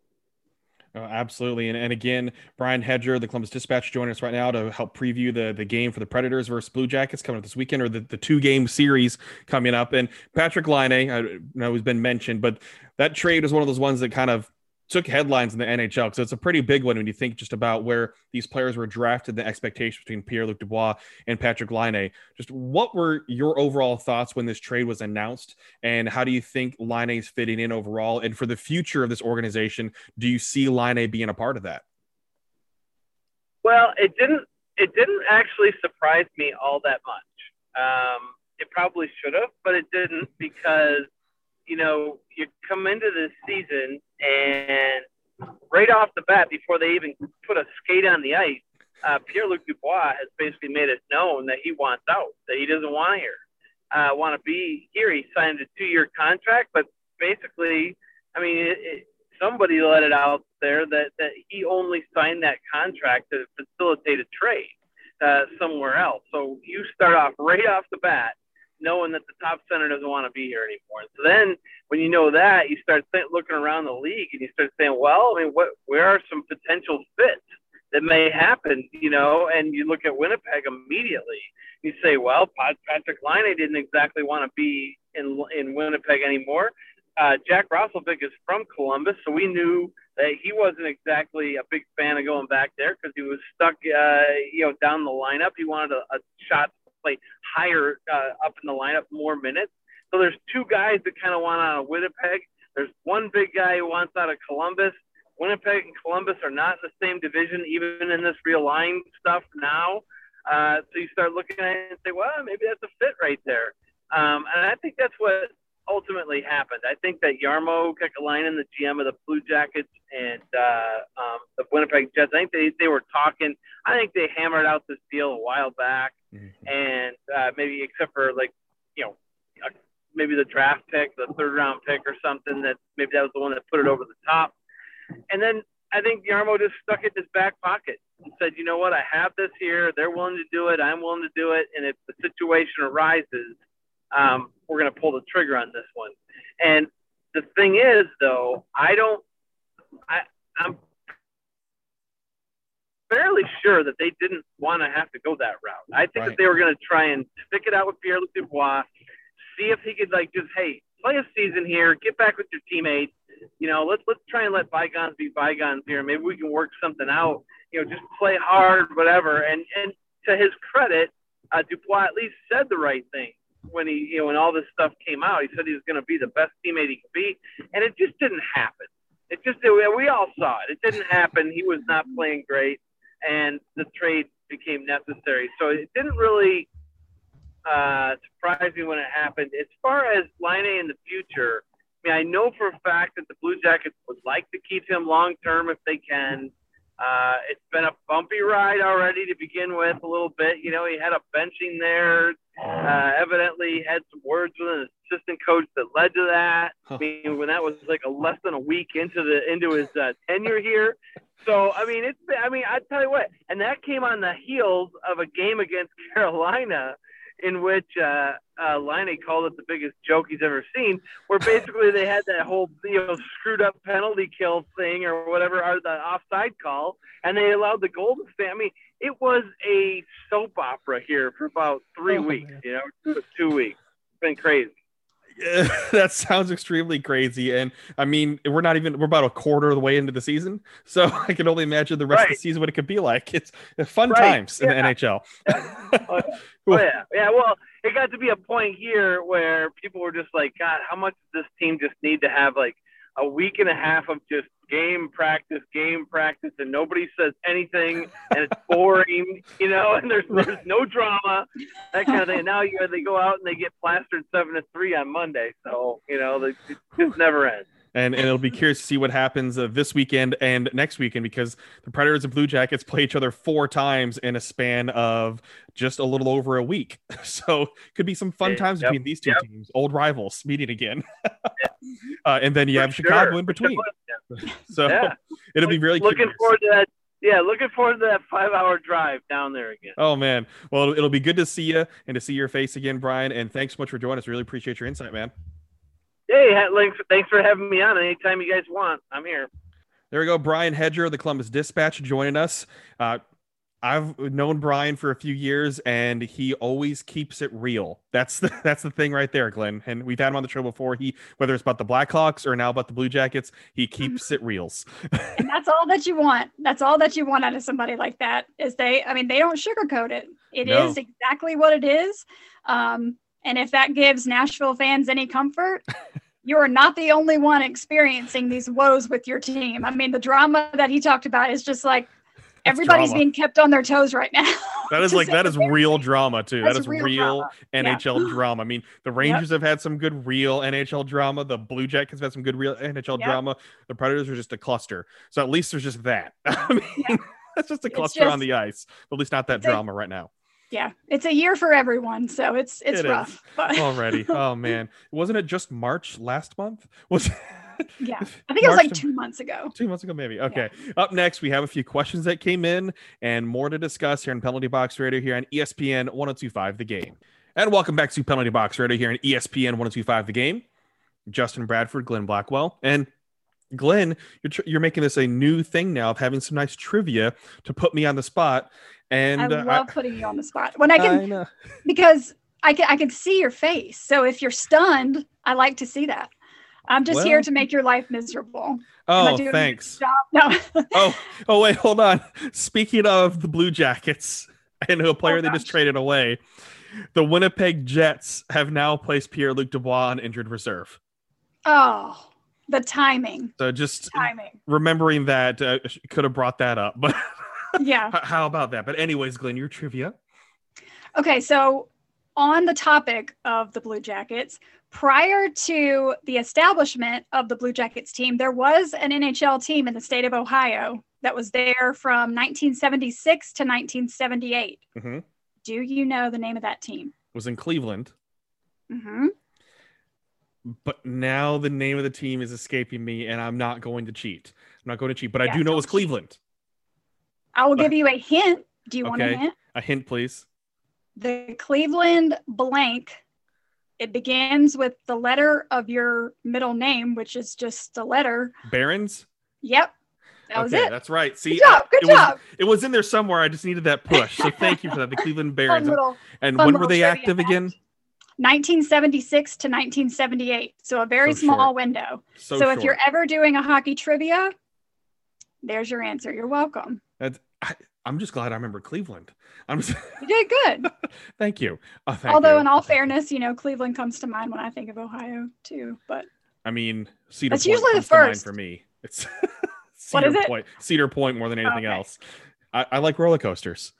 Oh, absolutely. And, and again, Brian Hedger, the Columbus Dispatch, joining us right now to help preview the, the game for the Predators versus Blue Jackets coming up this weekend or the, the two game series coming up. And Patrik Laine, I know he's been mentioned, but that trade was one of those ones that kind of took headlines in the NHL. So it's a pretty big one when you think just about where these players were drafted, the expectations between Pierre Luc Dubois and Patrik Laine. Just what were your overall thoughts when this trade was announced? And how do you think Laine is fitting in overall? And for the future of this organization, do you see Laine being a part of that? Well, it didn't it didn't actually surprise me all that much. Um, it probably should have, but it didn't because you know, you come into this season and right off the bat, before they even put a skate on the ice, uh, Pierre Luc Dubois has basically made it known that he wants out, that he doesn't want here, uh, want to be here. He signed a two year contract, but basically, I mean, it, it, somebody let it out there that, that he only signed that contract to facilitate a trade uh, somewhere else. So you start off right off the bat knowing that the top center doesn't want to be here anymore. So then when you know that, you start th- looking around the league and you start saying, well, I mean, what, where are some potential fits that may happen, you know? And you look at Winnipeg immediately. You say, well, Patrik Laine didn't exactly want to be in, in Winnipeg anymore. Uh, Jack Roslovic is from Columbus, so we knew that he wasn't exactly a big fan of going back there because he was stuck, uh, you know, down the lineup. He wanted a, a shot play higher uh, up in the lineup, more minutes. So there's two guys that kind of want out of Winnipeg. There's one big guy who wants out of Columbus. Winnipeg and Columbus are not in the same division, even in this realigned stuff now. Uh, so you start looking at it and say, well, maybe that's a fit right there. Um, and I think that's what ultimately happened. I think that Jarmo Kekalainen, the GM of the Blue Jackets, and uh, um, the Winnipeg Jets, I think they, they were talking. I think they hammered out this deal a while back, mm-hmm. and uh, maybe except for like, you know, maybe the draft pick, the third round pick or something that maybe that was the one that put it over the top. And then I think Jarmo just stuck it in his back pocket and said, you know what, I have this here. They're willing to do it. I'm willing to do it. And if the situation arises, um, we're going to pull the trigger on this one. And the thing is, though, I don't, I, I'm fairly sure that they didn't want to have to go that route. I think right. that they were going to try and stick it out with Pierre Luc Dubois, see if he could like just hey play a season here, get back with your teammates. You know, let's let's try and let bygones be bygones here. Maybe we can work something out. You know, just play hard, whatever. And and to his credit, uh, Dubois at least said the right thing when he, you know, when all this stuff came out, he said he was going to be the best teammate he could be, and it just didn't happen. It just we all saw it. It didn't happen. He was not playing great, and the trade became necessary. So it didn't really uh, surprise me when it happened. As far as Laine in the future, I mean, I know for a fact that the Blue Jackets would like to keep him long term if they can. Uh, it's been a bumpy ride already to begin with, a little bit. You know, he had a benching there. Uh, evidently, had some words with an assistant coach that led to that. I *laughs* mean, when that was like a less than a week into the into his uh, tenure here. So, I mean, it's. I mean, I tell you what, and that came on the heels of a game against *laughs* Carolina in which uh, uh, Laine called it the biggest joke he's ever seen, where *laughs* basically they had that whole you know screwed up penalty kill thing or whatever, or the offside call, and they allowed the goal to stand. I mean, it was a soap opera here for about three oh, weeks, man. you know, two weeks. It's been crazy. *laughs* that sounds extremely crazy. And I mean, we're not even we're about a quarter of the way into the season, so *laughs* I can only imagine the rest right. of the season what it could be like. It's fun right. times yeah. in the NHL. *laughs* oh, yeah. yeah, yeah. Well, it got to be a point here where people were just like, God, how much does this team just need to have like a week and a half of just game practice, game practice, and nobody says anything, and it's boring, you know, and there's there's no drama, that kind of thing. And now you know, they go out and they get plastered seven to three on Monday, so you know, it just never ends and, and it'll be curious to see what happens uh, this weekend and next weekend because the Predators and Blue Jackets play each other four times in a span of just a little over a week. *laughs* So could be some fun times yep. between these two yep. teams, old rivals meeting again. *laughs* uh, and then you For have sure. Chicago in between. *laughs* so yeah. it'll be really looking curious. forward to that. Yeah, looking forward to that five-hour drive down there again. Oh man, well it'll, it'll be good to see you and to see your face again, Brian. And thanks so much for joining us. Really appreciate your insight, man. Hey, thanks, thanks for having me on. Anytime you guys want, I'm here. There we go. Brian Hedger of the Columbus Dispatch joining us. Uh, I've known Brian for a few years, and he always keeps it real. That's the *laughs* that's the thing right there, Glenn. And we've had him on the show before. He whether it's about the Blackhawks or now about the Blue Jackets, he keeps it reals. *laughs* and that's all that you want. That's all that you want out of somebody like that. Is they? I mean, they don't sugarcoat it. It no. is exactly what it is. Um, and if that gives Nashville fans any comfort, *laughs* you are not the only one experiencing these woes with your team. I mean, the drama that he talked about is just like everybody's being kept on their toes right now. That is *laughs* like that is real drama too. That's that is real, real NHL yeah. *laughs* drama. I mean, the Rangers yep. have had some good real NHL drama. The Blue Jackets have had some good real NHL yep. drama. The Predators are just a cluster. So at least there's just that. *laughs* I mean, yeah. that's just a cluster just, on the ice. But at least not that drama right now yeah it's a year for everyone so it's it's it rough but... already. *laughs* Oh man. Wasn't it just march last month? *laughs* Was yeah i think it was like two months ago. Two months ago maybe. Okay. Yeah. up next we have a few questions that came in and more to discuss here in penalty box radio here on espn 1025 the game. And welcome back to penalty box radio here on espn 1025 the game. Justin bradford glenn blackwell and Glenn, you're, tr- you're making this a new thing now of having some nice trivia to put me on the spot. And I uh, love I, putting you on the spot when I can, I *laughs* because I can I can see your face. So if you're stunned, I like to see that. I'm just well, here to make your life miserable. Oh, thanks. No. *laughs* oh, oh wait, hold on. Speaking of the Blue Jackets *laughs* and a player oh, they just traded away, the Winnipeg Jets have now placed Pierre Luc Dubois on injured reserve. Oh, the timing. So just timing. remembering that uh, could have brought that up, but *laughs* yeah. How about that? But anyways, Glenn, your trivia. Okay, so on the topic of the Blue Jackets, prior to the establishment of the Blue Jackets team, there was an NHL team in the state of Ohio that was there from 1976 to 1978. Mm-hmm. Do you know the name of that team? It was in Cleveland. Mm-hmm. But now the name of the team is escaping me, and I'm not going to cheat. I'm not going to cheat, but yeah, I do know it was Cleveland. I will give you a hint. Do you okay. want a hint? A hint, please. The Cleveland blank. It begins with the letter of your middle name, which is just a letter. Barons. Yep. That okay, was it. That's right. See, good job. Good it job. Was, it was in there somewhere. I just needed that push. So thank you for that. The *laughs* Cleveland Barons. Little, and when were they active again? 1976 to 1978. So a very so small short. window. So, so if you're ever doing a hockey trivia, there's your answer. You're welcome. That's, I, I'm just glad I remember Cleveland. I'm just, *laughs* You did good. thank you. Oh, thank Although, you. in all fairness, you know, Cleveland comes to mind when I think of Ohio too. But I mean, Cedar That's Point usually the comes to mind first. for me. It's *laughs* Cedar is it? Point. Cedar Point more than anything Okay. else. I, I like roller coasters.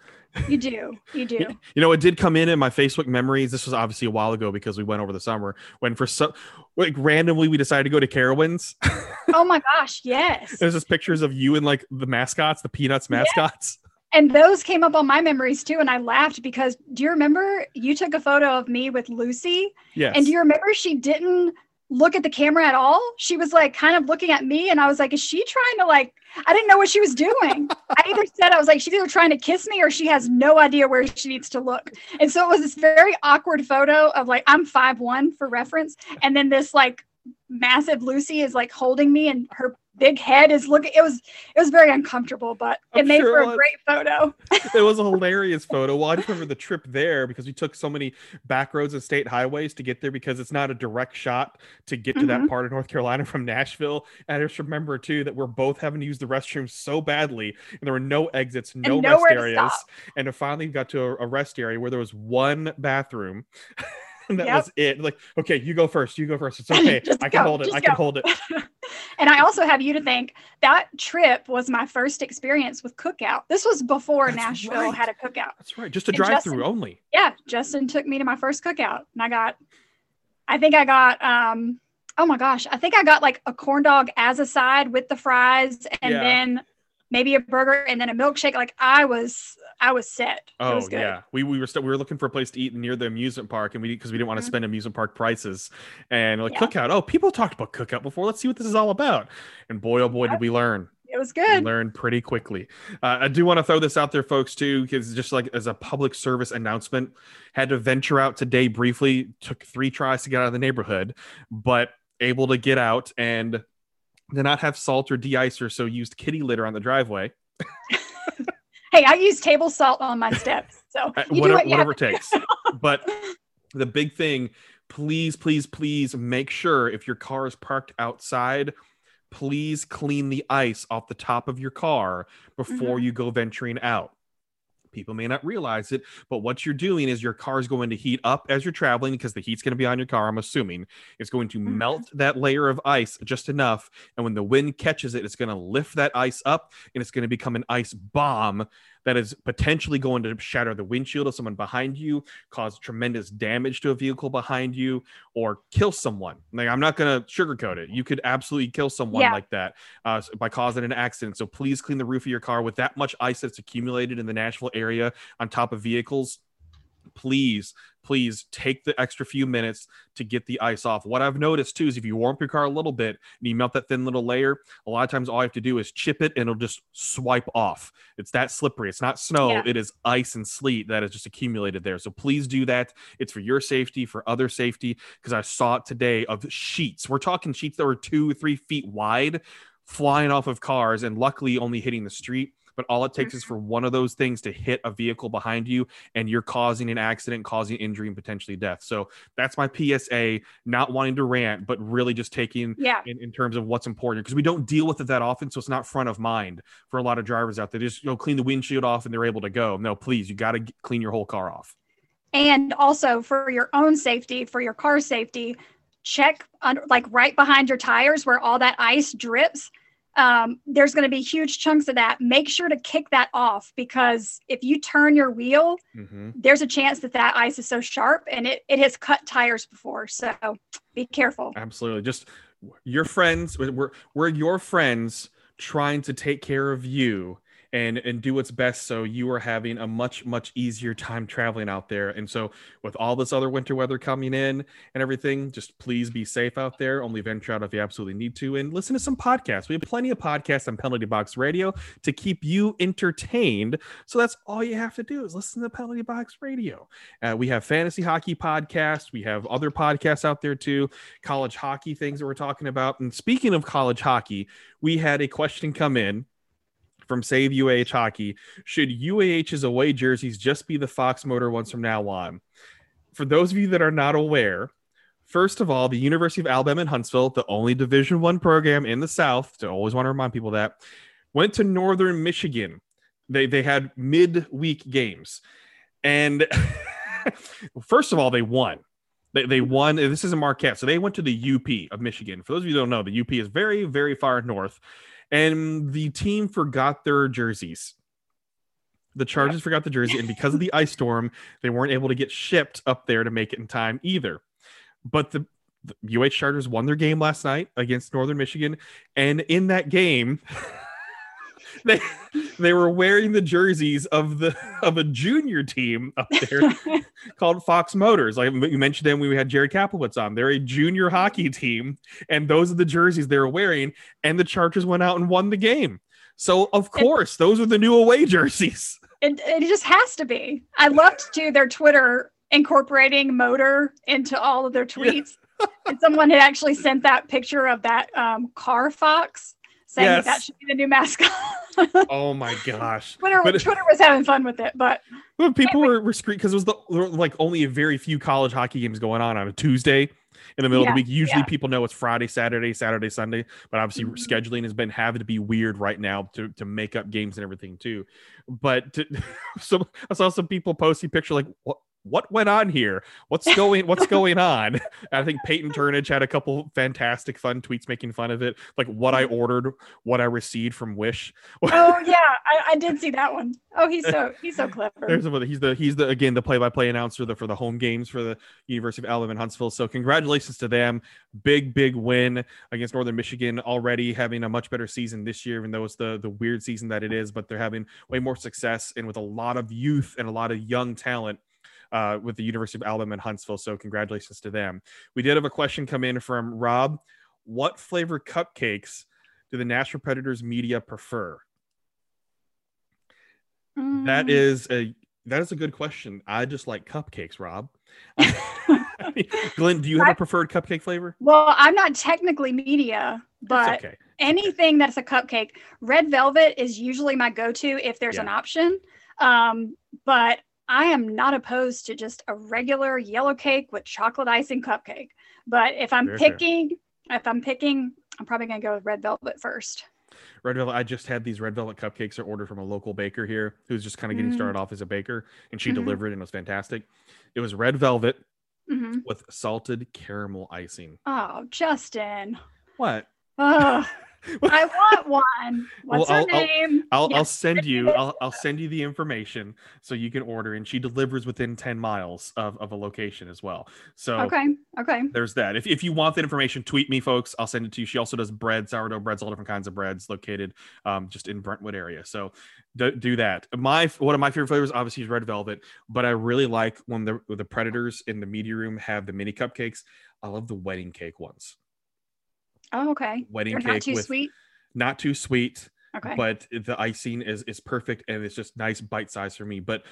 You do, you do. *laughs* You know, it did come in in my Facebook memories. This was obviously a while ago because we went over the summer when for some like randomly we decided to go to Carowinds. *laughs* Oh my gosh, yes. There's just pictures of you and like the mascots, the Peanuts mascots. And those came up on my memories too. And I laughed because do you remember you took a photo of me with Lucy? Yes. And do you remember she didn't look at the camera at all? She was like kind of looking at me, and I was like, is she trying to like, I didn't know what she was doing. *laughs* I either said, I was like, she's either trying to kiss me or she has no idea where she needs to look. And so it was this very awkward photo of like, I'm five one for reference. And then this like massive Lucy is like holding me and her big head is looking it was it was very uncomfortable but it I'm made sure for it a great photo *laughs* it was a hilarious photo. Well, I just remember the trip there because we took so many back roads and state highways to get there because it's not a direct shot to get to that Mhm. part of North Carolina from Nashville. And I just remember too that we're both having to use the restroom so badly, and there were no exits, no rest areas, and finally got to a, a rest area where there was one bathroom. *laughs* And *laughs* that Yep. was it. Like, okay, you go first. You go first. It's *laughs* okay. I can go, hold it. I can hold it. *laughs* and i also have you to thank that trip was my first experience with cookout this was before That's nashville right. had a cookout That's right. Just a drive through only. yeah justin took me to my first cookout and i got i think i got um oh my gosh i think i got like a corn dog as a side with the fries and Yeah. then maybe a burger and then a milkshake like i was i was set Oh was yeah, we we were st- we were looking for a place to eat near the amusement park, and we because we didn't want to Mhm. spend amusement park prices, and like Yeah. cookout. Oh, people talked about cookout before. Let's see what this is all about. And boy, oh boy, did we learn. it was good. We learned pretty quickly. Uh, I do want to throw this out there, folks, too, because just like as a public service announcement, had to venture out today briefly. Took three tries to get out of the neighborhood, but able to get out and did not have salt or de-icer, so used kitty litter on the driveway. *laughs* hey i use table salt on my steps so *laughs* Uh, you do whatever, what whatever it takes. But *laughs* the big thing, please, please, please make sure if your car is parked outside, please clean the ice off the top of your car before Mm-hmm. you go venturing out. People may not realize it, but what you're doing is your car is going to heat up as you're traveling because the heat's going to be on your car. I'm assuming it's going to Mhm. melt that layer of ice just enough. And when the wind catches it, it's going to lift that ice up and it's going to become an ice bomb that is potentially going to shatter the windshield of someone behind you, cause tremendous damage to a vehicle behind you, or kill someone. Like I'm not going to sugarcoat it. You could absolutely kill someone Yeah. like that uh, by causing an accident. So please clean the roof of your car with that much ice that's accumulated in the Nashville area on top of vehicles. Please, please take the extra few minutes to get the ice off. What I've noticed too is if you warm up your car a little bit and you melt that thin little layer, a lot of times all you have to do is chip it and it'll just swipe off. It's that slippery. It's not snow, Yeah. it is ice and sleet that has just accumulated there. So please do that. It's for your safety, for other safety, because I saw it today of sheets. We're talking sheets that were two, three feet wide flying off of cars and luckily only hitting the street. But all it takes is mm-hmm. for one of those things to hit a vehicle behind you, and you're causing an accident, causing injury, and potentially death. So that's my PSA. Not wanting to rant, but really just taking yeah in, in terms of what's important because we don't deal with it that often. So it's not front of mind for a lot of drivers out there. Just you know clean the windshield off and they're able to go. No, please, you got to clean your whole car off. and also for your own safety for your car safety check under, like right behind your tires where all that ice drips um, there's going to be huge chunks of that make sure to kick that off because if you turn your wheel Mm-hmm. there's a chance that that ice is so sharp and it, it has cut tires before so be careful Absolutely. Just your friends. We're we're your friends trying to take care of you and and do what's best so you are having a much much easier time traveling out there. And so with all this other winter weather coming in and everything just please be safe out there. Only venture out if you absolutely need to and listen to some podcasts. We have plenty of podcasts on penalty box radio to keep you entertained. So that's all you have to do is listen to penalty box radio. Uh, we have fantasy hockey podcasts. We have other podcasts out there too. College hockey things that we're talking about. And speaking of college hockey we had a question come in from Save UAH Hockey. Should UAH's away jerseys just be the Fox motor ones from now on? For those of you that are not aware, first of all, the University of Alabama in Huntsville, the only Division One program in the South, to always want to remind people that, went to Northern Michigan. They they had midweek games, and *laughs* first of all, they won. They, they won. This is a Marquette, so they went to the UP of Michigan. For those of you who don't know, the UP is very very far north, and the team forgot their jerseys. The Chargers forgot the jersey, and because of the ice storm, they weren't able to get shipped up there to make it in time either. But the, the UH Chargers won their game last night against Northern Michigan, and in that game, *laughs* *laughs* they they were wearing the jerseys of the of a junior team up there *laughs* called Fox Motors. Like you mentioned them, we had Jared Kaplowitz on. They're a junior hockey team, and those are the jerseys they were wearing. And the Chargers went out and won the game. So of course, those are the new away jerseys. *laughs* It, it just has to be. I loved to their Twitter incorporating motor into all of their tweets. Yeah. and someone had actually sent that picture of that um, car fox saying yes. that, should be the new mascot. *laughs* oh my gosh. Twitter, but, Twitter was having fun with it, but well, people were, were screaming because it was the like only a very few college hockey games going on on a Tuesday in the middle yeah, of the week. Usually yeah. people know it's Friday, Saturday, Saturday, Sunday, but obviously mm-hmm. scheduling has been having to be weird right now to, to make up games and everything too. But to, *laughs* so I saw some people posting picture like what what went on here? What's going what's *laughs* going on? I think Peyton Turnage had a couple fantastic fun tweets making fun of it, like what I mm-hmm. ordered, what I received from Wish. *laughs* oh yeah, I, I, did see that one. Oh, he's so he's so clever. There's he's the he's the again the play-by-play announcer the, for the home games for the University of Alabama and Huntsville. So congratulations to them. Big big win against Northern Michigan already having a much better season this year, even though it's the the weird season that it is, but they're having way more success and with a lot of youth and a lot of young talent uh, with the University of Alabama in Huntsville. So congratulations to them. We did have a question come in from Rob. What flavor cupcakes do the Nashville Predators media prefer? Mm. That is a that is a good question. I just like cupcakes, Rob. *laughs* Glenn, do you have a preferred cupcake flavor? Well, I'm not technically media, but okay. anything that's a cupcake, red velvet is usually my go-to if there's yeah. an option. Um, but I am not opposed to just a regular yellow cake with chocolate icing cupcake. But if I'm picking, if I'm picking, I'm probably gonna go with red velvet first. Red velvet. I just had these red velvet cupcakes are ordered from a local baker here who's just kind of getting mm. started off as a baker, and she mm-hmm. delivered and it was fantastic. It was red velvet mm-hmm. with salted caramel icing. Oh, Justin. What? *laughs* I *laughs* want one. What's well, her I'll, name? I'll, I'll, I'll send you. I'll, I'll send you the information so you can order, and she delivers within ten miles of, of a location as well. So okay, okay. There's that. If, if you want that information, tweet me, folks. I'll send it to you. She also does bread, sourdough breads, all different kinds of breads, located um, just in Brentwood area. So do, do that. My one of my favorite flavors, obviously, is red velvet, but I really like when the the Predators in the media room have the mini cupcakes. I love the wedding cake ones. Oh, okay. Wedding They're cake not too with, sweet. Not too sweet. Okay. But the icing is is perfect and it's just nice bite size for me. But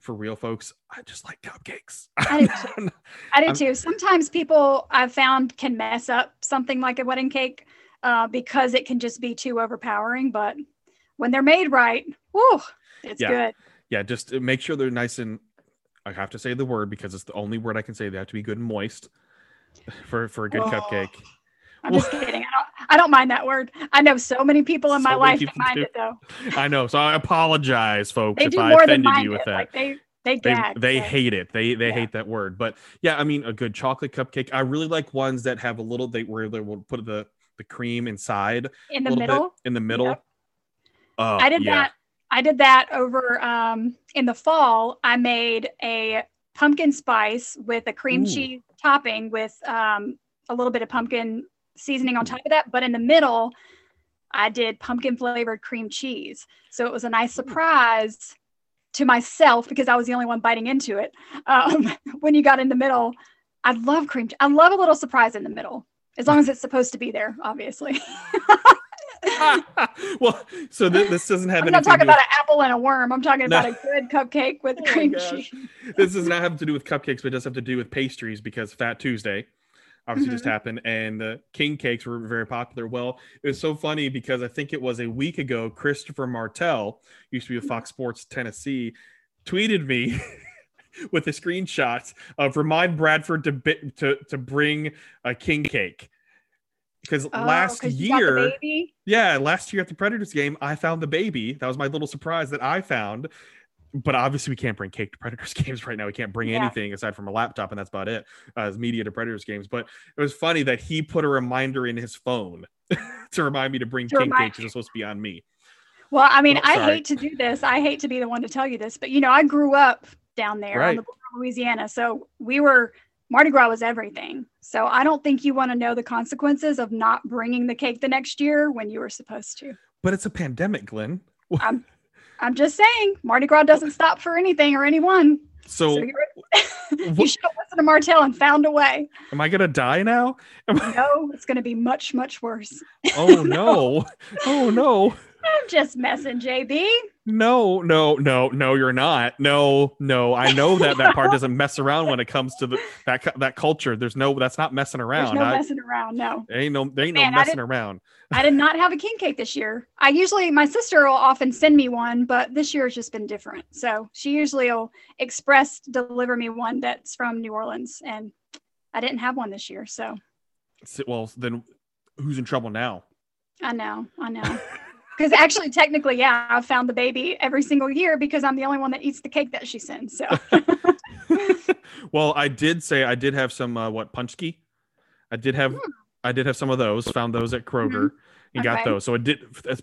for real folks, I just like cupcakes. I do too. *laughs* I do too. Sometimes people I've found can mess up something like a wedding cake uh, because it can just be too overpowering. But when they're made right, whoo, it's yeah. good. Yeah, just make sure they're nice and I have to say the word because it's the only word I can say. They have to be good and moist for for a good oh. cupcake. I'm just kidding. I don't. I don't mind that word. I know so many people in so my life that mind do. it though. I know. So I apologize, folks, they if I offended you with it. that. Like they they gag, they, they hate it. They they yeah. hate that word. But yeah, I mean, a good chocolate cupcake. I really like ones that have a little. They where they will put the the cream inside in the middle. in the middle. Yep. Oh, I did yeah. that. I did that over um, in the fall. I made a pumpkin spice with a cream Ooh. cheese topping with um, a little bit of pumpkin seasoning on top of that. But in the middle, I did pumpkin flavored cream cheese. So it was a nice surprise to myself because I was the only one biting into it. Um, *laughs* when you got in the middle, I love cream. I love a little surprise in the middle, as long as it's supposed to be there, obviously. *laughs* well, so th- this doesn't have. I'm not talking about with... an apple and a worm. I'm talking no. about a good cupcake with *laughs* oh cream cheese. this does not have to do with cupcakes, but it does have to do with pastries because Fat Tuesday obviously mm-hmm. just happened and the king cakes were very popular well it was so funny because i think it was a week ago christopher martell used to be with fox sports tennessee tweeted me *laughs* with a screenshot of remind bradford to to, to bring a king cake because Oh, last 'cause you got the year, yeah, last year at the Predators game, I found the baby. That was my little surprise that I found. But obviously, we can't bring cake to Predators *laughs* games right now. We can't bring Yeah. anything aside from a laptop, and that's about it uh, as media to Predators games. But it was funny that he put a reminder in his phone *laughs* to remind me to bring To king remind cake because it's supposed to be on me. Well, I mean, Oh, I hate to do this. I hate to be the one to tell you this, but you know, I grew up down there Right. on the border of Louisiana, so we were Mardi Gras was everything. So I don't think you want to know the consequences of not bringing the cake the next year when you were supposed to. But it's a pandemic, Glenn. *laughs* I'm just saying, Mardi Gras doesn't stop for anything or anyone. So, So *laughs* *laughs* you should have listened to Martell and found a way. am I gonna die now? I- *laughs* No, it's going to be much, much worse. oh no! Oh no! I'm just messing, JB. No, no, no, no, you're not. No, no. I know that that part *laughs* doesn't mess around when it comes to the that that culture. There's no that's not messing around. There's no I, messing around. No. there ain't no there ain't Man, no I messing didn't- around. I did not have a king cake this year. I usually, my sister will often send me one, but this year has just been different. So she usually will express deliver me one that's from New Orleans, and I didn't have one this year. So- Well, then who's in trouble now? I know, I know. *laughs* Because actually, technically, yeah, I've found the baby every single year because I'm the only one that eats the cake that she sends. So *laughs* well, I did say I did have some uh, what paczki. I did have I did have some of those. Found those at Kroger and got Hmm. Okay. those. So it did.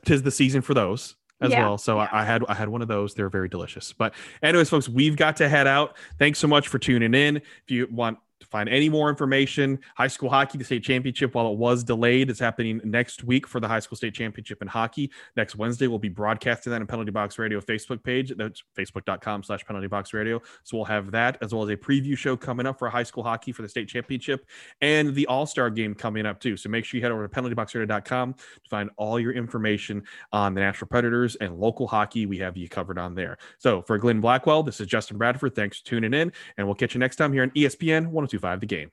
Tis the season for those as Yeah, well. So I, I had I had one of those. They're very delicious. But anyways, folks, we've got to head out. Thanks so much for tuning in. If you want find any more information, high school hockey, the state championship, while it was delayed, is happening next week for the high school state championship in hockey. Next Wednesday, we'll be broadcasting that on Penalty Box Radio Facebook page. That's facebook.com slash penalty box radio. So we'll have that as well as a preview show coming up for high school hockey for the state championship and the all star game coming up too. So make sure you head over to penaltyboxradio.com to find all your information on the Nashville Predators and local hockey. We have you covered on there. So for Glenn Blackwell, this is Justin Bradford. Thanks for tuning in, and we'll catch you next time here on ESPN 102. 225 the game.